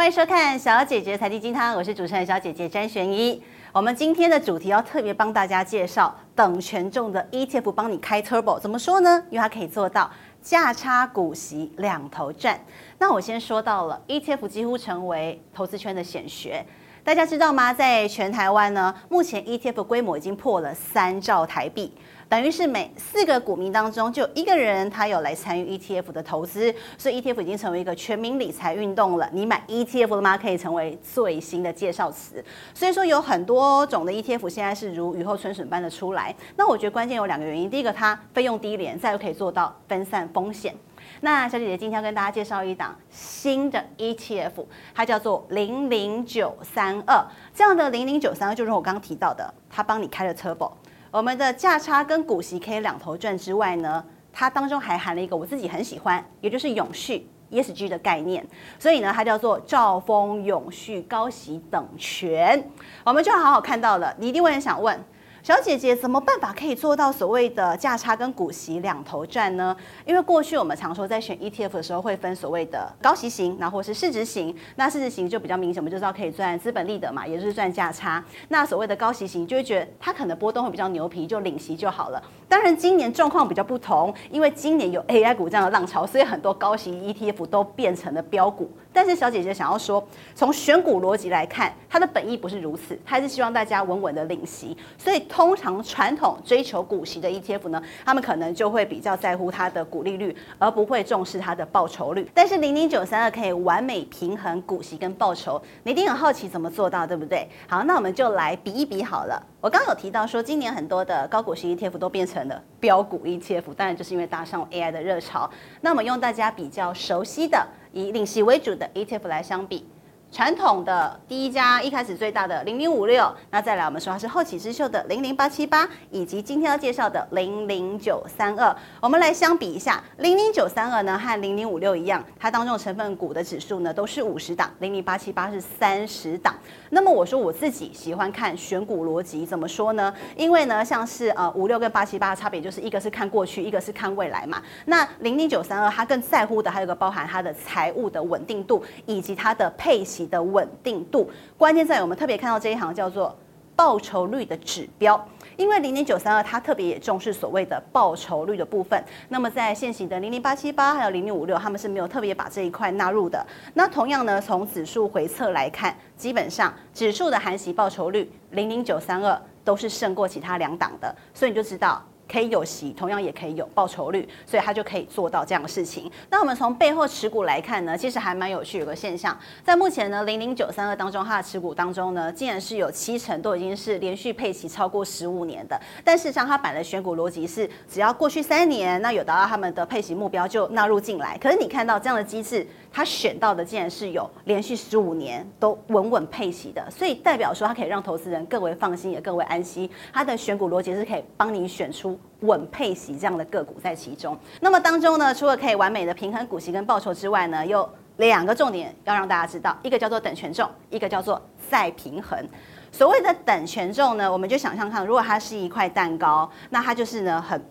欢迎收看小姐姐财经金汤，我是主持人小姐姐詹璇一。我们今天的主题要特别帮大家介绍等权重的 ETF，帮你开 Turbo。怎么说呢？因为它可以做到价差股息两头赚。那我先说到了 ETF 几乎成为投资圈的显学。大家知道吗？在全台湾呢，目前 ETF 规模已经破了三兆台币，等于是每四个股民当中就一个人他有来参与 ETF 的投资，所以 ETF 已经成为一个全民理财运动了。你买 ETF 了吗？可以成为最新的介绍词。所以说有很多种的 ETF 现在是如雨后春笋般的出来。那我觉得关键有两个原因，第一个它费用低廉，再又可以做到分散风险。那小姐姐今天要跟大家介绍一档新的 ETF，它叫做零零九三二。这样的零零九三二就是我刚刚提到的，它帮你开了 Turbo。我们的价差跟股息可以两头赚之外呢，它当中还含了一个我自己很喜欢，也就是永续 ESG 的概念。所以呢，它叫做兆丰永续高息等权。我们就好好看到了，你一定会很想问。小姐姐，怎么办法可以做到所谓的价差跟股息两头赚呢？因为过去我们常说在选 ETF 的时候会分所谓的高息型，然后是市值型。那市值型就比较明显，我们就知道可以赚资本利得嘛，也就是赚价差。那所谓的高息型就会觉得它可能波动会比较牛皮，就领息就好了。当然今年状况比较不同，因为今年有 AI 股这样的浪潮，所以很多高息 ETF 都变成了标股。但是小姐姐想要说，从选股逻辑来看，它的本意不是如此，它还是希望大家稳稳的领息。所以通常传统追求股息的 ETF 呢，他们可能就会比较在乎它的股利率，而不会重视它的报酬率。但是零零九三二可以完美平衡股息跟报酬，你一定很好奇怎么做到，对不对？好，那我们就来比一比好了。我刚刚有提到说，今年很多的高股息 ETF 都变成了标股 ETF，当然就是因为搭上 AI 的热潮。那我们用大家比较熟悉的以领息为主的 ETF 来相比。传统的第一家一开始最大的零零五六，那再来我们说它是后起之秀的零零八七八，以及今天要介绍的零零九三二，我们来相比一下，零零九三二呢和零零五六一样，它当中成分股的指数呢都是五十档，零零八七八是三十档。那么我说我自己喜欢看选股逻辑，怎么说呢？因为呢像是呃五六跟八七八的差别就是一个是看过去，一个是看未来嘛。那零零九三二它更在乎的还有个包含它的财务的稳定度，以及它的配息。的稳定度，关键在于我们特别看到这一行叫做报酬率的指标，因为零零九三二它特别也重视所谓的报酬率的部分。那么在现行的零零八七八还有零零五六，他们是没有特别把这一块纳入的。那同样呢，从指数回测来看，基本上指数的含息报酬率零零九三二都是胜过其他两档的，所以你就知道。可以有息，同样也可以有报酬率，所以它就可以做到这样的事情。那我们从背后持股来看呢，其实还蛮有趣，有个现象，在目前呢零零九三二当中，它的持股当中呢，竟然是有七成都已经是连续配息超过十五年的。但事实上，它本来的选股逻辑是，只要过去三年，那有达到他们的配息目标就纳入进来。可是你看到这样的机制。他选到的竟然是有连续十五年都稳稳配息的，所以代表说他可以让投资人更为放心，也更为安心。他的选股逻辑是可以帮你选出稳配息这样的个股在其中。那么当中呢，除了可以完美的平衡股息跟报酬之外呢，有两个重点要让大家知道，一个叫做等权重，一个叫做再平衡。所谓的等权重呢，我们就想象看，如果它是一块蛋糕，那它就是呢很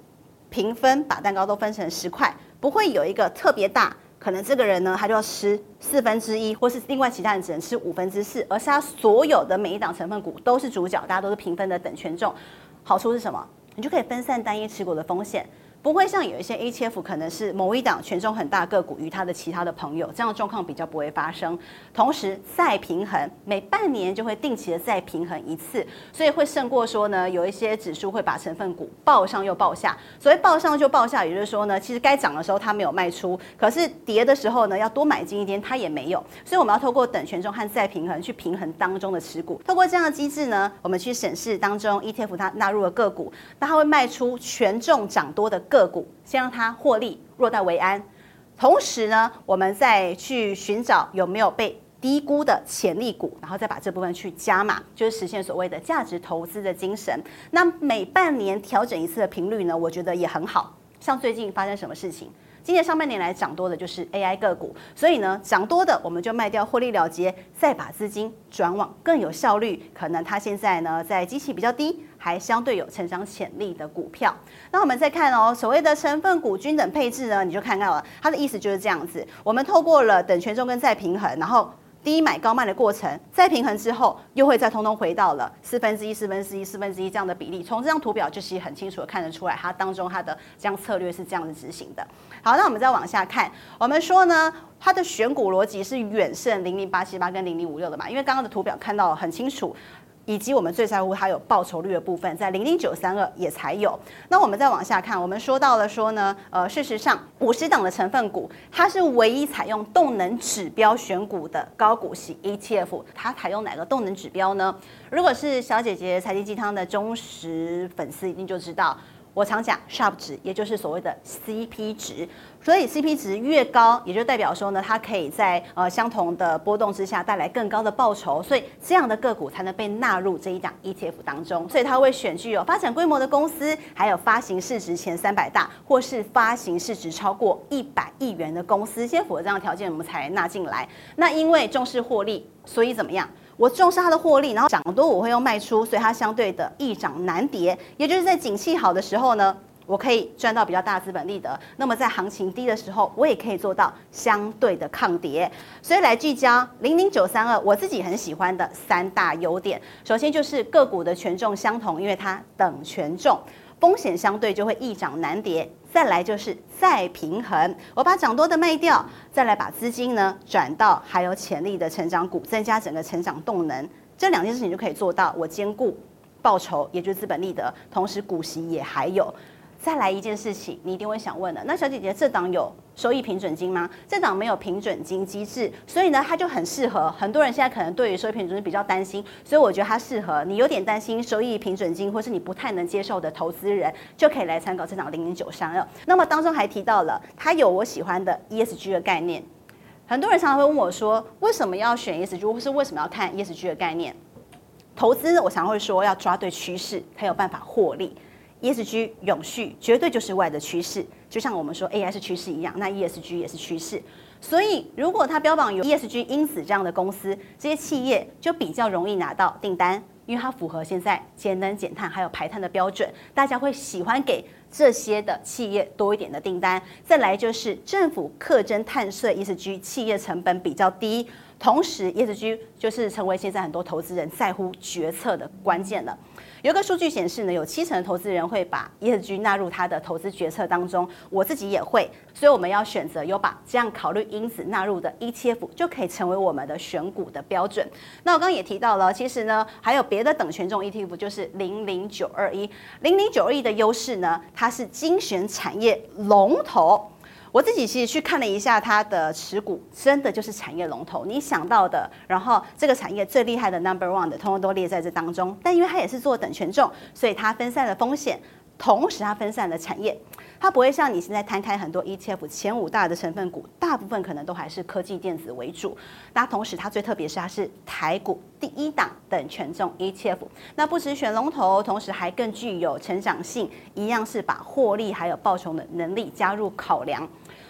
平分，把蛋糕都分成十块，不会有一个特别大。可能这个人呢，他就要吃四分之一，或是另外其他人只能吃五分之四，而是他所有的每一档成分股都是主角，大家都是平分的等权重。好处是什么？你就可以分散单一持股的风险。不会像有一些 ETF 可能是某一档权重很大个股与他的其他的朋友，这样的状况比较不会发生。同时再平衡，每半年就会定期的再平衡一次，所以会胜过说呢，有一些指数会把成分股抱上又抱下。所谓抱上就抱下，也就是说呢，其实该涨的时候它没有卖出，可是跌的时候呢，要多买进一点它也没有。所以我们要透过等权重和再平衡去平衡当中的持股。透过这样的机制呢，我们去审视当中 ETF 它纳入了个股，那它会卖出权重涨多的。个股先让它获利，落袋为安。同时呢，我们再去寻找有没有被低估的潜力股，然后再把这部分去加码，就是实现所谓的价值投资的精神。那每半年调整一次的频率呢，我觉得也很好。像最近发生什么事情？今年上半年来涨多的就是 AI 个股，所以呢，涨多的我们就卖掉获利了结，再把资金转往更有效率，可能它现在呢在机器比较低，还相对有成长潜力的股票。那我们再看哦，所谓的成分股均等配置呢，你就看到了，它的意思就是这样子。我们透过了等权重跟再平衡，然后低买高卖的过程，再平衡之后，又会再通通回到了四分之一、四分之一、四分之一这样的比例。从这张图表就是很清楚的看得出来，它当中它的这样策略是这样子执行的。好，那我们再往下看，我们说呢，它的选股逻辑是远胜零零八七八跟零零五六的嘛，因为刚刚的图表看到很清楚。以及我们最在乎它有报酬率的部分，在零零九三二也才有。那我们再往下看，我们说到了说呢，呃，事实上五十档的成分股，它是唯一采用动能指标选股的高股息 ETF。它采用哪个动能指标呢？如果是小姐姐财经鸡汤的忠实粉丝，一定就知道。我常讲 Sharp 值，也就是所谓的 CP 值，所以 CP 值越高，也就代表说呢，它可以在呃相同的波动之下带来更高的报酬，所以这样的个股才能被纳入这一档 ETF 当中。所以它会选具有发展规模的公司，还有发行市值前三百大，或是发行市值超过一百亿元的公司，先符合这样的条件，我们才纳进来。那因为重视获利，所以怎么样？我重视它的获利，然后涨多我会用卖出，所以它相对的易涨难跌，也就是在景气好的时候呢，我可以赚到比较大资本利得。那么在行情低的时候，我也可以做到相对的抗跌。所以来聚焦零零九三二，我自己很喜欢的三大优点，首先就是个股的权重相同，因为它等权重，风险相对就会易涨难跌。再来就是再平衡，我把涨多的卖掉，再来把资金呢转到还有潜力的成长股，增加整个成长动能，这两件事情就可以做到，我兼顾报酬，也就是资本利得，同时股息也还有。再来一件事情，你一定会想问的，那小姐姐这档有收益平准金吗？这档没有平准金机制，所以呢，它就很适合很多人现在可能对于收益平准金比较担心，所以我觉得它适合你有点担心收益平准金，或是你不太能接受的投资人，就可以来参考这档零零九三二。那么当中还提到了它有我喜欢的 ESG 的概念，很多人常常会问我说，为什么要选 ESG，或是为什么要看 ESG 的概念？投资我常会说要抓对趋势，才有办法获利。ESG 永续绝对就是外的趋势，就像我们说 AI 是趋势一样，那 ESG 也是趋势。所以，如果它标榜有 ESG 因子这样的公司，这些企业就比较容易拿到订单，因为它符合现在节能减碳还有排碳的标准，大家会喜欢给这些的企业多一点的订单。再来就是政府课征碳税，ESG 企业成本比较低，同时 ESG 就是成为现在很多投资人在乎决策的关键了。有个数据显示呢，有七成的投资人会把 ESG 纳入他的投资决策当中，我自己也会，所以我们要选择有把这样考虑因子纳入的 ETF，就可以成为我们的选股的标准。那我刚刚也提到了，其实呢还有别的等权重 ETF，就是零零九二一，零零九二一的优势呢，它是精选产业龙头。我自己其实去看了一下它的持股，真的就是产业龙头。你想到的，然后这个产业最厉害的 Number One 的，通通都列在这当中。但因为它也是做等权重，所以它分散了风险。同时，它分散了产业，它不会像你现在摊开很多 ETF 前五大的成分股，大部分可能都还是科技电子为主。那同时，它最特别是它是台股第一档等权重 ETF，那不止选龙头，同时还更具有成长性，一样是把获利还有报酬的能力加入考量。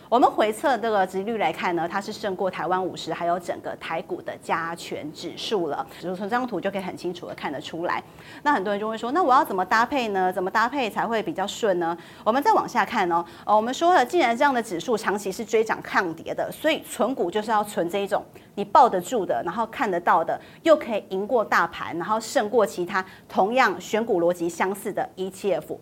我们回测这个殖利率来看呢，它是胜过台湾五十，还有整个台股的加权指数了。从这张图就可以很清楚的看得出来。那很多人就会说，那我要怎么搭配呢？怎么搭配才会比较顺呢？我们再往下看哦。呃，我们说了，既然这样的指数长期是追涨抗跌的，所以存股就是要存这一种你抱得住的，然后看得到的，又可以赢过大盘，然后胜过其他同样选股逻辑相似的 ETF。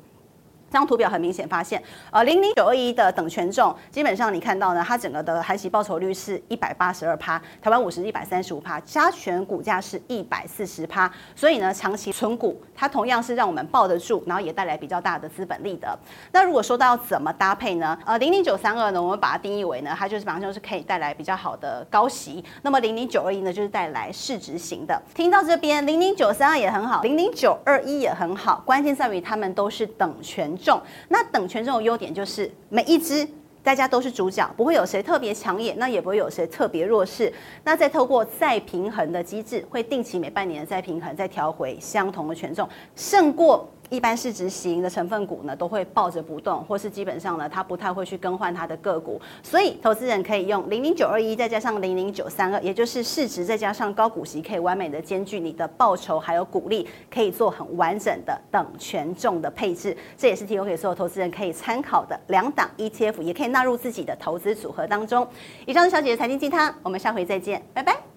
这张图表很明显发现，呃，零零九二一的等权重，基本上你看到呢，它整个的含息报酬率是一百八十二趴，台湾五十一百三十五趴，加权股价是一百四十趴，所以呢，长期存股它同样是让我们抱得住，然后也带来比较大的资本利得。那如果说到怎么搭配呢？呃，零零九三二呢，我们把它定义为呢，它就是马上就是可以带来比较好的高息。那么零零九二一呢，就是带来市值型的。听到这边，零零九三二也很好，零零九二一也很好，关键在于它们都是等权。重，那等权重的优点就是每一只大家都是主角，不会有谁特别抢眼，那也不会有谁特别弱势。那再透过再平衡的机制，会定期每半年的再平衡，再调回相同的权重，胜过。一般市值型的成分股呢，都会抱着不动，或是基本上呢，它不太会去更换它的个股，所以投资人可以用零零九二一再加上零零九三二，也就是市值再加上高股息，可以完美的兼具你的报酬还有股利，可以做很完整的等权重的配置。这也是提供给所有投资人可以参考的两档 ETF，也可以纳入自己的投资组合当中。以上是小姐姐财经鸡汤，我们下回再见，拜拜。